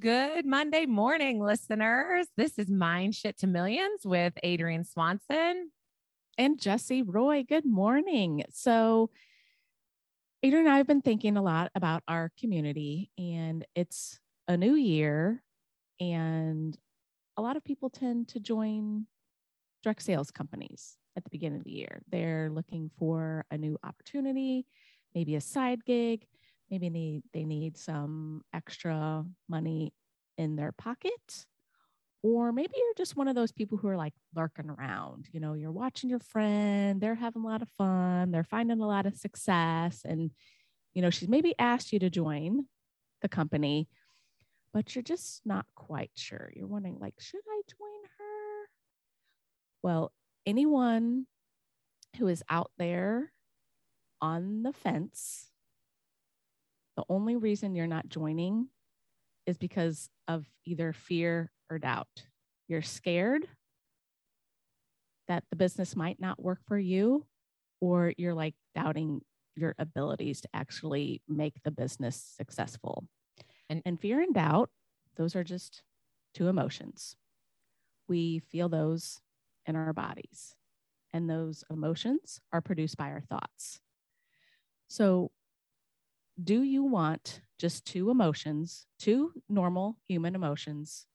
Good Monday morning, listeners. This is Mind Shit to Millions with Adrienne Swanson and Jesse Roy. Good morning. So, Adrienne and I have been thinking a lot about our community, and it's a new year, and a lot of people tend to join direct sales companies at the beginning of the year. They're looking for a new opportunity, maybe a side gig, maybe need they need some extra money in their pocket. Or maybe you're just one of those people who are like lurking around you know you're watching your friend they're having a lot of fun they're finding a lot of success and you know she's maybe asked you to join the company but you're just not quite sure. You're wondering like should i join her? Well anyone who is out there on the fence the only reason you're not joining is because of either fear or doubt. You're scared that the business might not work for you, or you're like doubting your abilities to actually make the business successful. And, and fear and doubt, those are just two emotions. We feel those in our bodies, and those emotions are produced by our thoughts. So do you want just two emotions, two normal human emotions,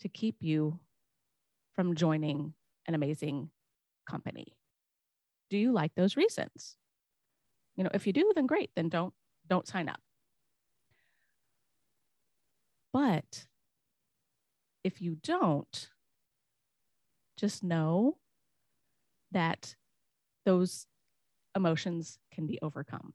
to keep you from joining an amazing company? Do you like those reasons? You know, if you do, then great, then don't don't sign up. But if you don't, just know that those emotions can be overcome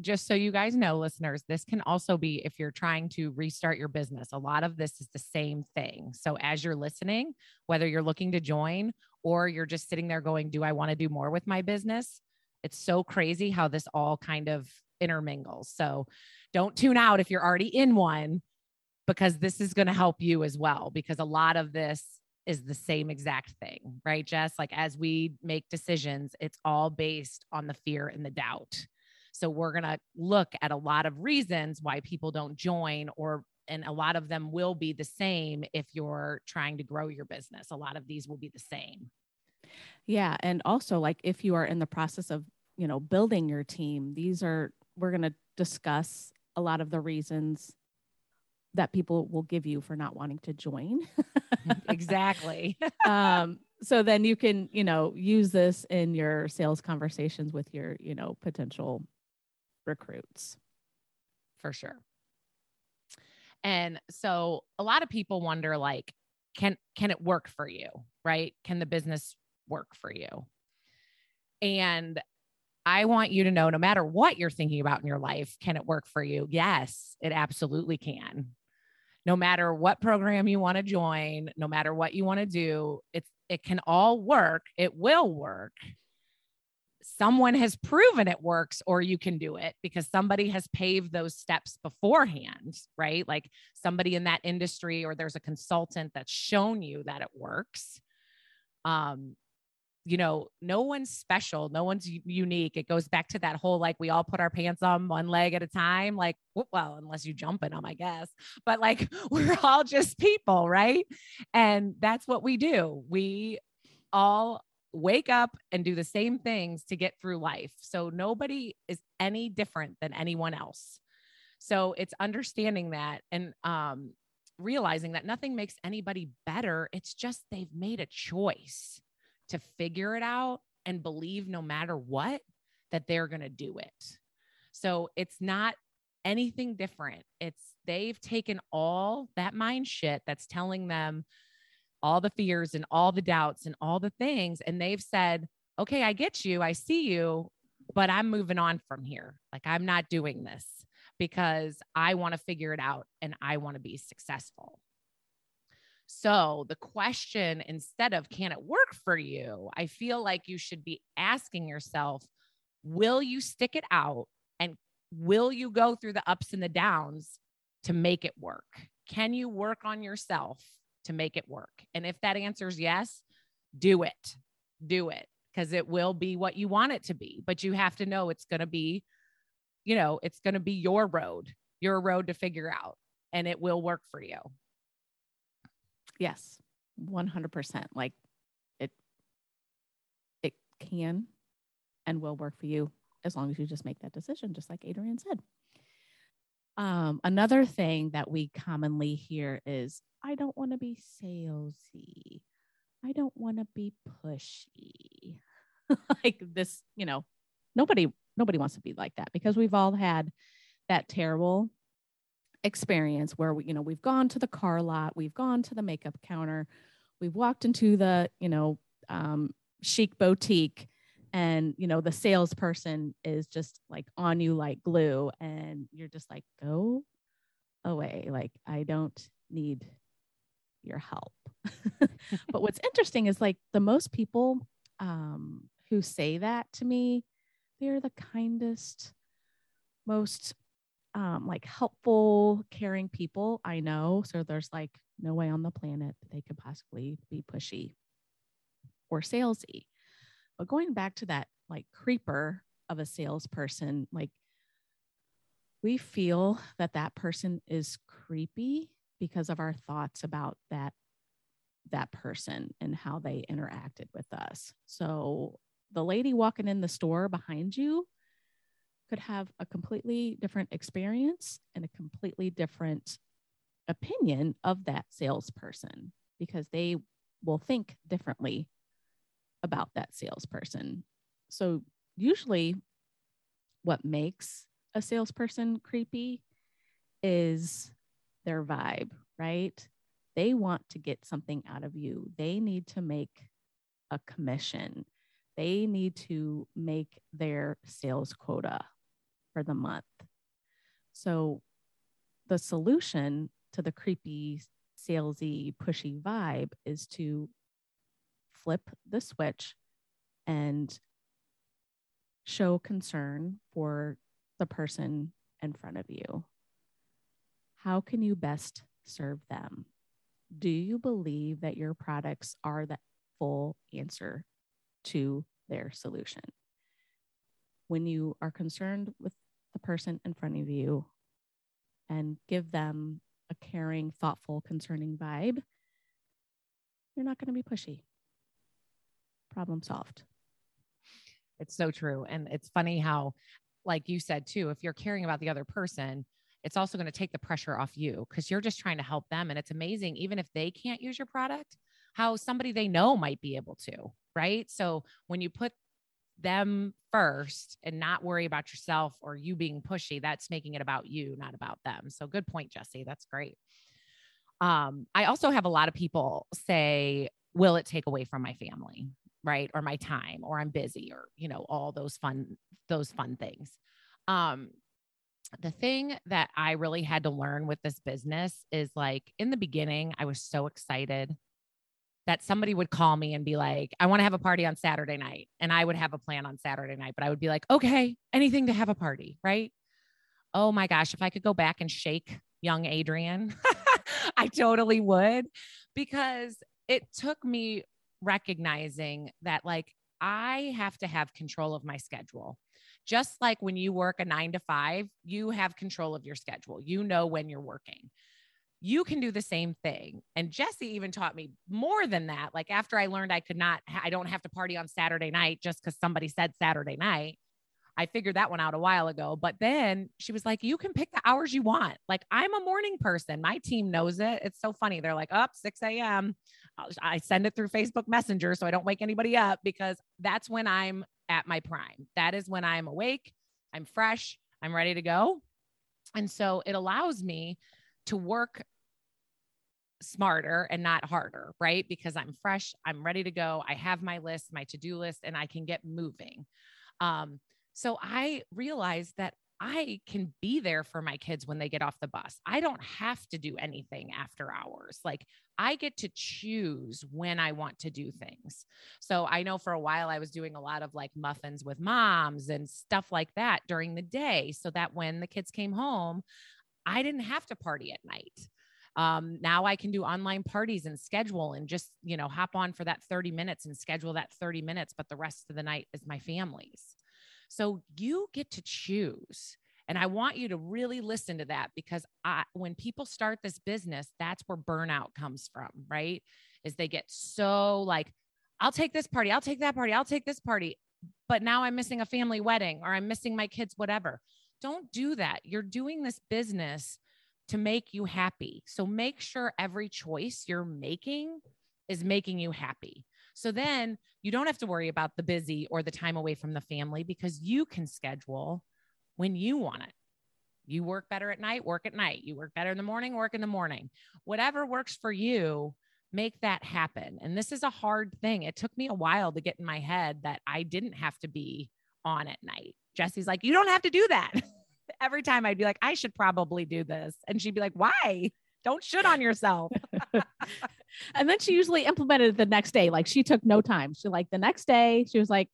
just so you guys know, listeners, this can also be if you're trying to restart your business. A lot of this is the same thing. So, as you're listening, whether you're looking to join or you're just sitting there going, Do I want to do more with my business? It's so crazy how this all kind of intermingles. So, don't tune out if you're already in one because this is going to help you as well. Because a lot of this is the same exact thing, right, Jess? Like, as we make decisions, it's all based on the fear and the doubt. So we're going to look at a lot of reasons why people don't join or and a lot of them will be the same if you're trying to grow your business. A lot of these will be the same. Yeah, and also like if you are in the process of, you know, building your team, these are we're going to discuss a lot of the reasons that people will give you for not wanting to join. exactly. um, so then you can, you know, use this in your sales conversations with your, you know, potential recruits. For sure. And so a lot of people wonder like can can it work for you, right? Can the business work for you? And I want you to know no matter what you're thinking about in your life, can it work for you? Yes, it absolutely can. No matter what program you want to join, no matter what you want to do, it's it can all work. It will work someone has proven it works or you can do it because somebody has paved those steps beforehand, right? Like somebody in that industry or there's a consultant that's shown you that it works. Um, you know, no one's special, no one's unique. It goes back to that whole like we all put our pants on one leg at a time, like, well, unless you jump in them, I guess, but like we're all just people, right? And that's what we do. We all wake up and do the same things to get through life. So nobody is any different than anyone else. So it's understanding that and um, realizing that nothing makes anybody better. It's just they've made a choice to figure it out and believe no matter what that they're going to do it. So it's not anything different. It's they've taken all that mind shit that's telling them all the fears and all the doubts and all the things. And they've said, okay, I get you. I see you, but I'm moving on from here. Like I'm not doing this because I want to figure it out and I want to be successful. So, the question instead of can it work for you, I feel like you should be asking yourself, will you stick it out and will you go through the ups and the downs to make it work? Can you work on yourself to make it work? And if that answer is yes, do it. Do it because it will be what you want it to be. But you have to know it's going to be, you know, it's going to be your road, your road to figure out. and it will work for you. Yes, 100%. Like it, it can and will work for you as long as you just make that decision, just like Adrienne said. Um, another thing that we commonly hear is, I don't want to be salesy. I don't want to be pushy. like this, you know, nobody nobody wants to be like that because we've all had that terrible experience where we, you know, we've gone to the car lot, we've gone to the makeup counter, we've walked into the, you know, um, chic boutique and you know the salesperson is just like on you like glue and you're just like go away. Like i don't need your help. But what's interesting is like the most people um, who say that to me they're the kindest most um, like helpful caring people i know. So there's like no way on the planet that they could possibly be pushy or salesy but going back to that like creeper of a salesperson, like we feel that that person is creepy because of our thoughts about that that person and how they interacted with us. So the lady walking in the store behind you could have a completely different experience and a completely different opinion of that salesperson because they will think differently about that salesperson. So, usually, what makes a salesperson creepy is their vibe, right? They want to get something out of you, they need to make a commission, they need to make their sales quota for the month. So, the solution to the creepy, salesy, pushy vibe is to flip the switch and show concern for the person in front of you. How can you best serve them? Do you believe that your products are the full answer to their solution? When you are concerned with the person in front of you and give them a caring, thoughtful, concerning vibe, you're not going to be pushy problem solved. It's so true. And it's funny how, like you said too, if you're caring about the other person, it's also going to take the pressure off you because you're just trying to help them. And it's amazing, even if they can't use your product, how somebody they know might be able to. Right. So when you put them first and not worry about yourself or you being pushy, that's making it about you, not about them. So good point, Jesse. That's great. Um, I also have a lot of people say, Will it take away from my family? Right? Or my time or i'm busy or you know all those fun those fun things. Um the thing that i really had to learn with this business is like in the beginning i was so excited that somebody would call me and be like i want to have a party on saturday night and i would have a plan on saturday night but i would be like okay anything to have a party right? Oh my gosh if i could go back and shake young Adrienne i totally would because it took me recognizing that like I have to have control of my schedule. Just like when you work a nine to five, you have control of your schedule. You know when you're working. You can do the same thing. And Jesse even taught me more than that. Like after I learned I could not, I don't have to party on Saturday night just because somebody said Saturday night. I figured that one out a while ago. But then she was like, you can pick the hours you want. Like, I'm a morning person. My team knows it. It's so funny. They're like, up 6 a.m. I send it through Facebook Messenger so I don't wake anybody up because that's when I'm at my prime. That is when I'm awake, I'm fresh, I'm ready to go. And so it allows me to work smarter and not harder, right? Because I'm fresh, I'm ready to go. I have my list, my to do list, and I can get moving. Um, so I realized that I can be there for my kids when they get off the bus. I don't have to do anything after hours. Like I get to choose when I want to do things. So I know for a while I was doing a lot of like muffins with moms and stuff like that during the day so that when the kids came home, I didn't have to party at night. Um, now I can do online parties and schedule and just, you know, hop on for that 30 minutes and schedule that 30 minutes, but the rest of the night is my family's. So you get to choose. And I want you to really listen to that because I, when people start this business, that's where burnout comes from, right? Is they get so like, I'll take this party, I'll take that party, I'll take this party, but now I'm missing a family wedding or I'm missing my kids, whatever. Don't do that. You're doing this business to make you happy. So make sure every choice you're making is making you happy. So then you don't have to worry about the busy or the time away from the family because you can schedule when you want it. You work better at night, work at night. You work better in the morning, work in the morning. Whatever works for you, make that happen. And this is a hard thing. It took me a while to get in my head that I didn't have to be on at night. Jesse's like, you don't have to do that. Every time I'd be like, I should probably do this. And she'd be like, why? Don't shit on yourself. and then she usually implemented it the next day. Like she took no time. She like the next day, she was like,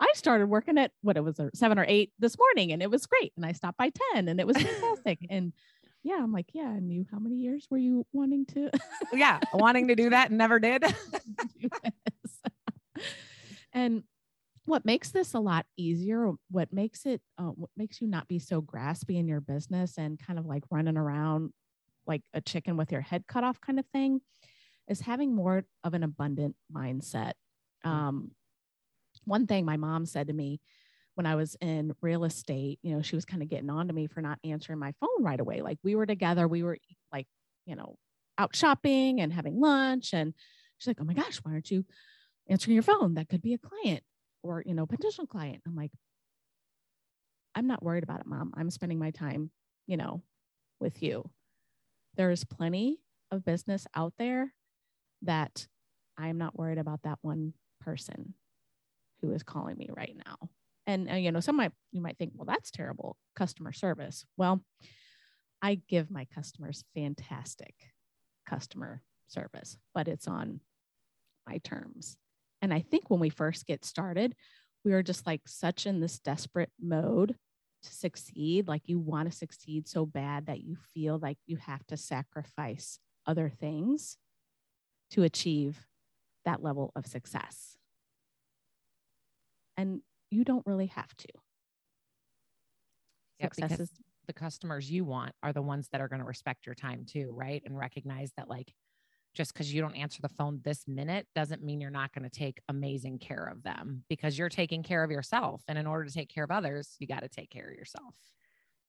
I started working at what it was seven or eight this morning and it was great. And I stopped by 10 and it was fantastic. and yeah, I'm like, yeah, I knew how many years were you wanting to? yeah, wanting to do that and never did. and what makes this a lot easier, what makes it, uh, what makes you not be so graspy in your business and kind of like running around like a chicken with your head cut off kind of thing, is having more of an abundant mindset. Mm. Um, one thing my mom said to me when I was in real estate, you know, she was kind of getting on to me for not answering my phone right away. Like we were together, we were like, you know, out shopping and having lunch. And she's like, oh my gosh, why aren't you answering your phone? That could be a client or, you know, potential client. I'm like, I'm not worried about it, mom. I'm spending my time, you know, with you. There is plenty of business out there that I'm not worried about that one person who is calling me right now. And uh, you know, some might you might think, well, that's terrible customer service. Well, I give my customers fantastic customer service, but it's on my terms. And I think when we first get started, we are just like such in this desperate mode to succeed. Like you want to succeed so bad that you feel like you have to sacrifice other things to achieve that level of success and you don't really have to. Yeah, Success is the customers you want are the ones that are going to respect your time too, right? And recognize that like just because you don't answer the phone this minute doesn't mean you're not going to take amazing care of them because you're taking care of yourself. And in order to take care of others, you got to take care of yourself.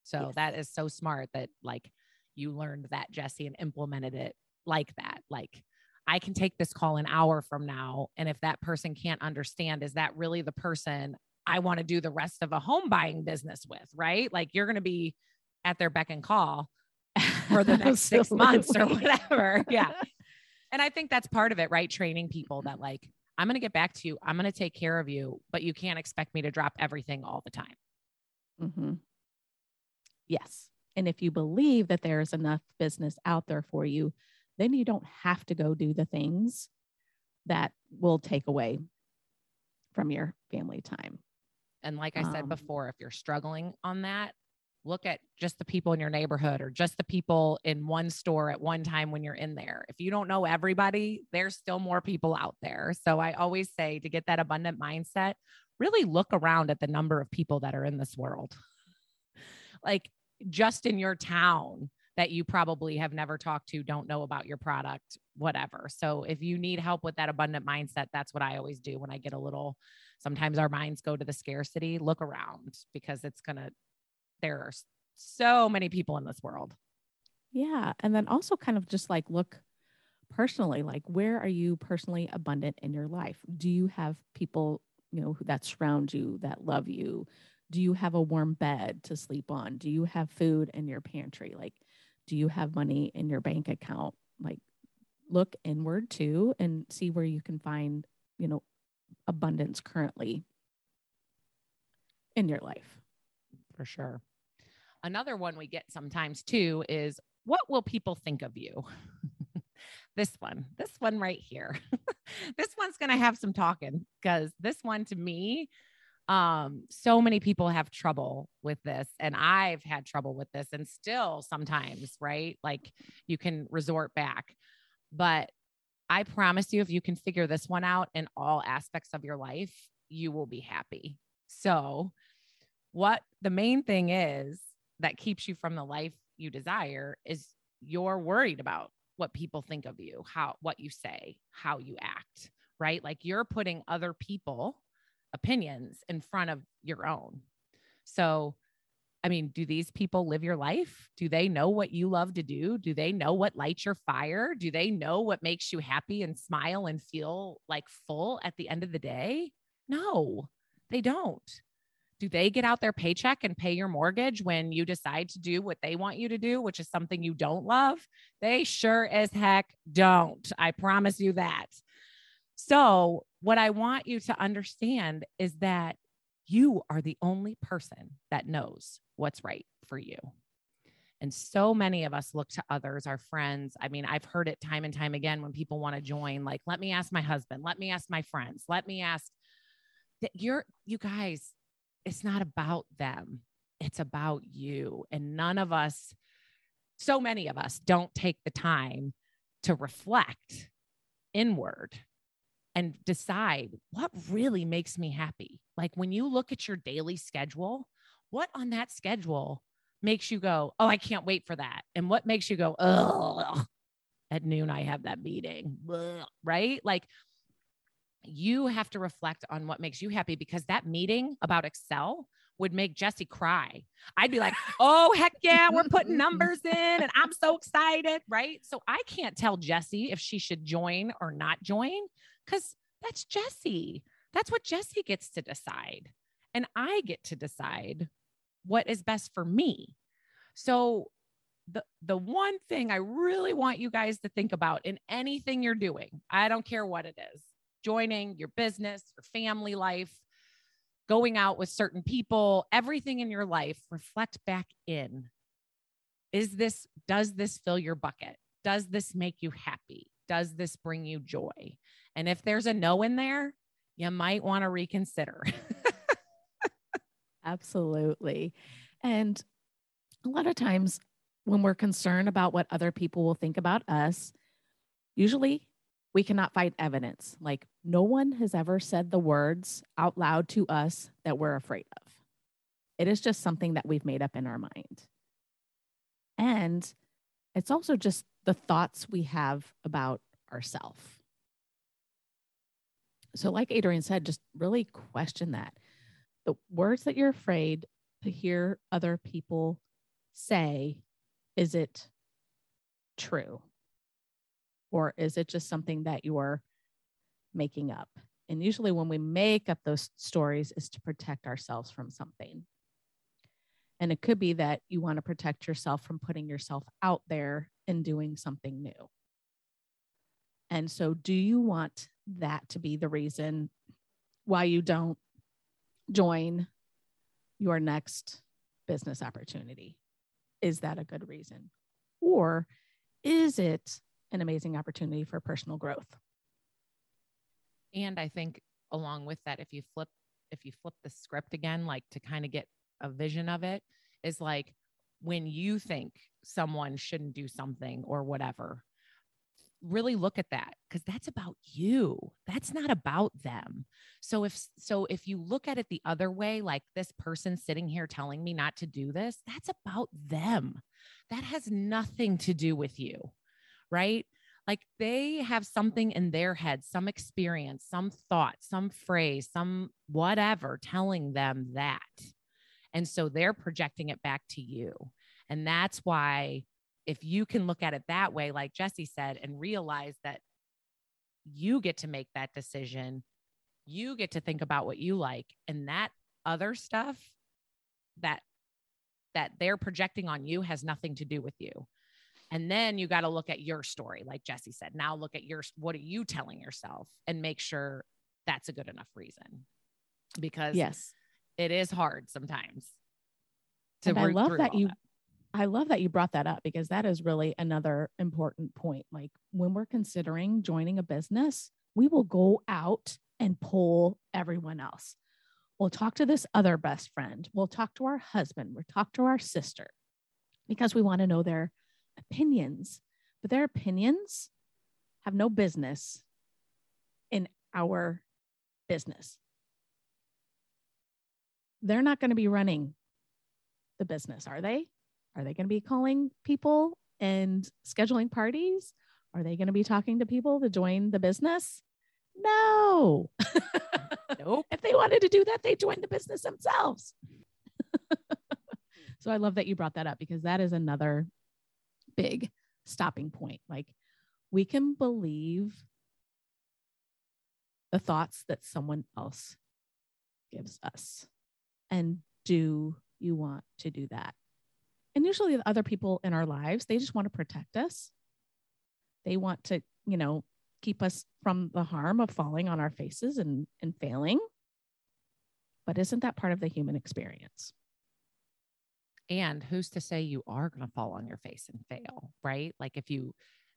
So yes. that is so smart that like you learned that, Jesse, and implemented it like that. Like I can take this call an hour from now. And if that person can't understand, is that really the person I want to do the rest of a home buying business with? Right. Like you're going to be at their beck and call for the next six months or whatever. Yeah. And I think that's part of it, right? Training people that like, I'm going to get back to you. I'm going to take care of you, but you can't expect me to drop everything all the time. Mm-hmm. Yes. And if you believe that there's enough business out there for you, then you don't have to go do the things that will take away from your family time. And like I said um, before, if you're struggling on that, look at just the people in your neighborhood or just the people in one store at one time when you're in there. If you don't know everybody, there's still more people out there. So I always say to get that abundant mindset, really look around at the number of people that are in this world. like just in your town, that you probably have never talked to, don't know about your product, whatever. So if you need help with that abundant mindset, that's what I always do when I get a little, sometimes our minds go to the scarcity, look around because it's going to, there are so many people in this world. Yeah. And then also kind of just like look personally, like where are you personally abundant in your life? Do you have people, you know, that surround you that love you? Do you have a warm bed to sleep on? Do you have food in your pantry? Like, do you have money in your bank account like look inward too and see where you can find you know abundance currently in your life for sure another one we get sometimes too is what will people think of you? This one this one right here. This one's going to have some talking because this one to me um so many people have trouble with this and i've had trouble with this and still sometimes right? Like you can resort back. But i promise you if you can figure this one out in all aspects of your life you will be happy. So what the main thing is that keeps you from the life you desire is you're worried about what people think of you, how what you say, how you act, right? Like you're putting other people opinions in front of your own. So, I mean, do these people live your life? Do they know what you love to do? Do they know what lights your fire? Do they know what makes you happy and smile and feel like full at the end of the day? No, they don't. Do they get out their paycheck and pay your mortgage when you decide to do what they want you to do, which is something you don't love? They sure as heck don't. I promise you that. So, what I want you to understand is that you are the only person that knows what's right for you. And so many of us look to others, our friends. I mean, I've heard it time and time again when people want to join, like, let me ask my husband, let me ask my friends, let me ask that you're, you guys, it's not about them, it's about you. And none of us, so many of us, don't take the time to reflect inward and decide what really makes me happy. Like when you look at your daily schedule, what on that schedule makes you go, Oh, I can't wait for that? And what makes you go, Oh, at noon, I have that meeting, right? Like you have to reflect on what makes you happy because that meeting about Excel would make Jesse cry. I'd be like, oh, heck yeah, we're putting numbers in and I'm so excited. Right. So I can't tell Jesse if she should join or not join because that's Jesse. That's what Jesse gets to decide. And I get to decide what is best for me. So the the one thing I really want you guys to think about in anything you're doing, I don't care what it is, joining your business, your family life, going out with certain people, everything in your life, reflect back in. Is this, does this fill your bucket? Does this make you happy? Does this bring you joy? And if there's a no in there, you might want to reconsider. Absolutely. And a lot of times when we're concerned about what other people will think about us, usually we cannot find evidence. Like no one has ever said the words out loud to us that we're afraid of. It is just something that we've made up in our mind. And it's also just the thoughts we have about ourselves. So, like Adrienne said, just really question that. The words that you're afraid to hear other people say, is it true? Or is it just something that you're making up? And usually, when we make up those stories, is to protect ourselves from something. And it could be that you want to protect yourself from putting yourself out there and doing something new. And so, do you want that to be the reason why you don't join your next business opportunity? Is that a good reason? Or is it an amazing opportunity for personal growth. And I think along with that, if you flip, if you flip the script again, like to kind of get a vision of it, is like when you think someone shouldn't do something or whatever, really look at that because that's about you. That's not about them. So if so if you look at it the other way like this person sitting here telling me not to do this that's about them. That has nothing to do with you right? Like they have something in their head, some experience, some thought, some phrase, some whatever telling them that. And so they're projecting it back to you. And that's why, if you can look at it that way, like Jesse said, and realize that you get to make that decision, you get to think about what you like, and that other stuff that that they're projecting on you has nothing to do with you. And then you got to look at your story, like Jesse said. Now look at your what are you telling yourself and make sure that's a good enough reason. Because yes, it is hard sometimes. and I love that you that. I love that you brought that up because that is really another important point. Like when we're considering joining a business, we will go out and pull everyone else. We'll talk to this other best friend. We'll talk to our husband. We'll talk to our sister because we want to know their opinions, but their opinions have no business in our business. They're not going to be running the business, are they? Are they going to be calling people and scheduling parties? Are they going to be talking to people to join the business? No. Nope. if they wanted to do that, they join the business themselves. so I love that you brought that up because that is another big stopping point. Like we can believe the thoughts that someone else gives us. And do you want to do that? And usually the other people in our lives, they just want to protect us. They want to, you know, keep us from the harm of falling on our faces and, and failing. But isn't that part of the human experience? And who's to say you are going to fall on your face and fail, right? Like if you,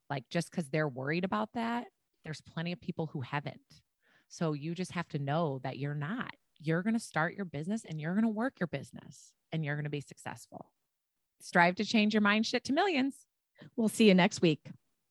like, just because they're worried about that, there's plenty of people who haven't. So you just have to know that you're not. You're going to start your business and you're going to work your business and you're going to be successful. Strive to change your mind shit to millions. We'll see you next week.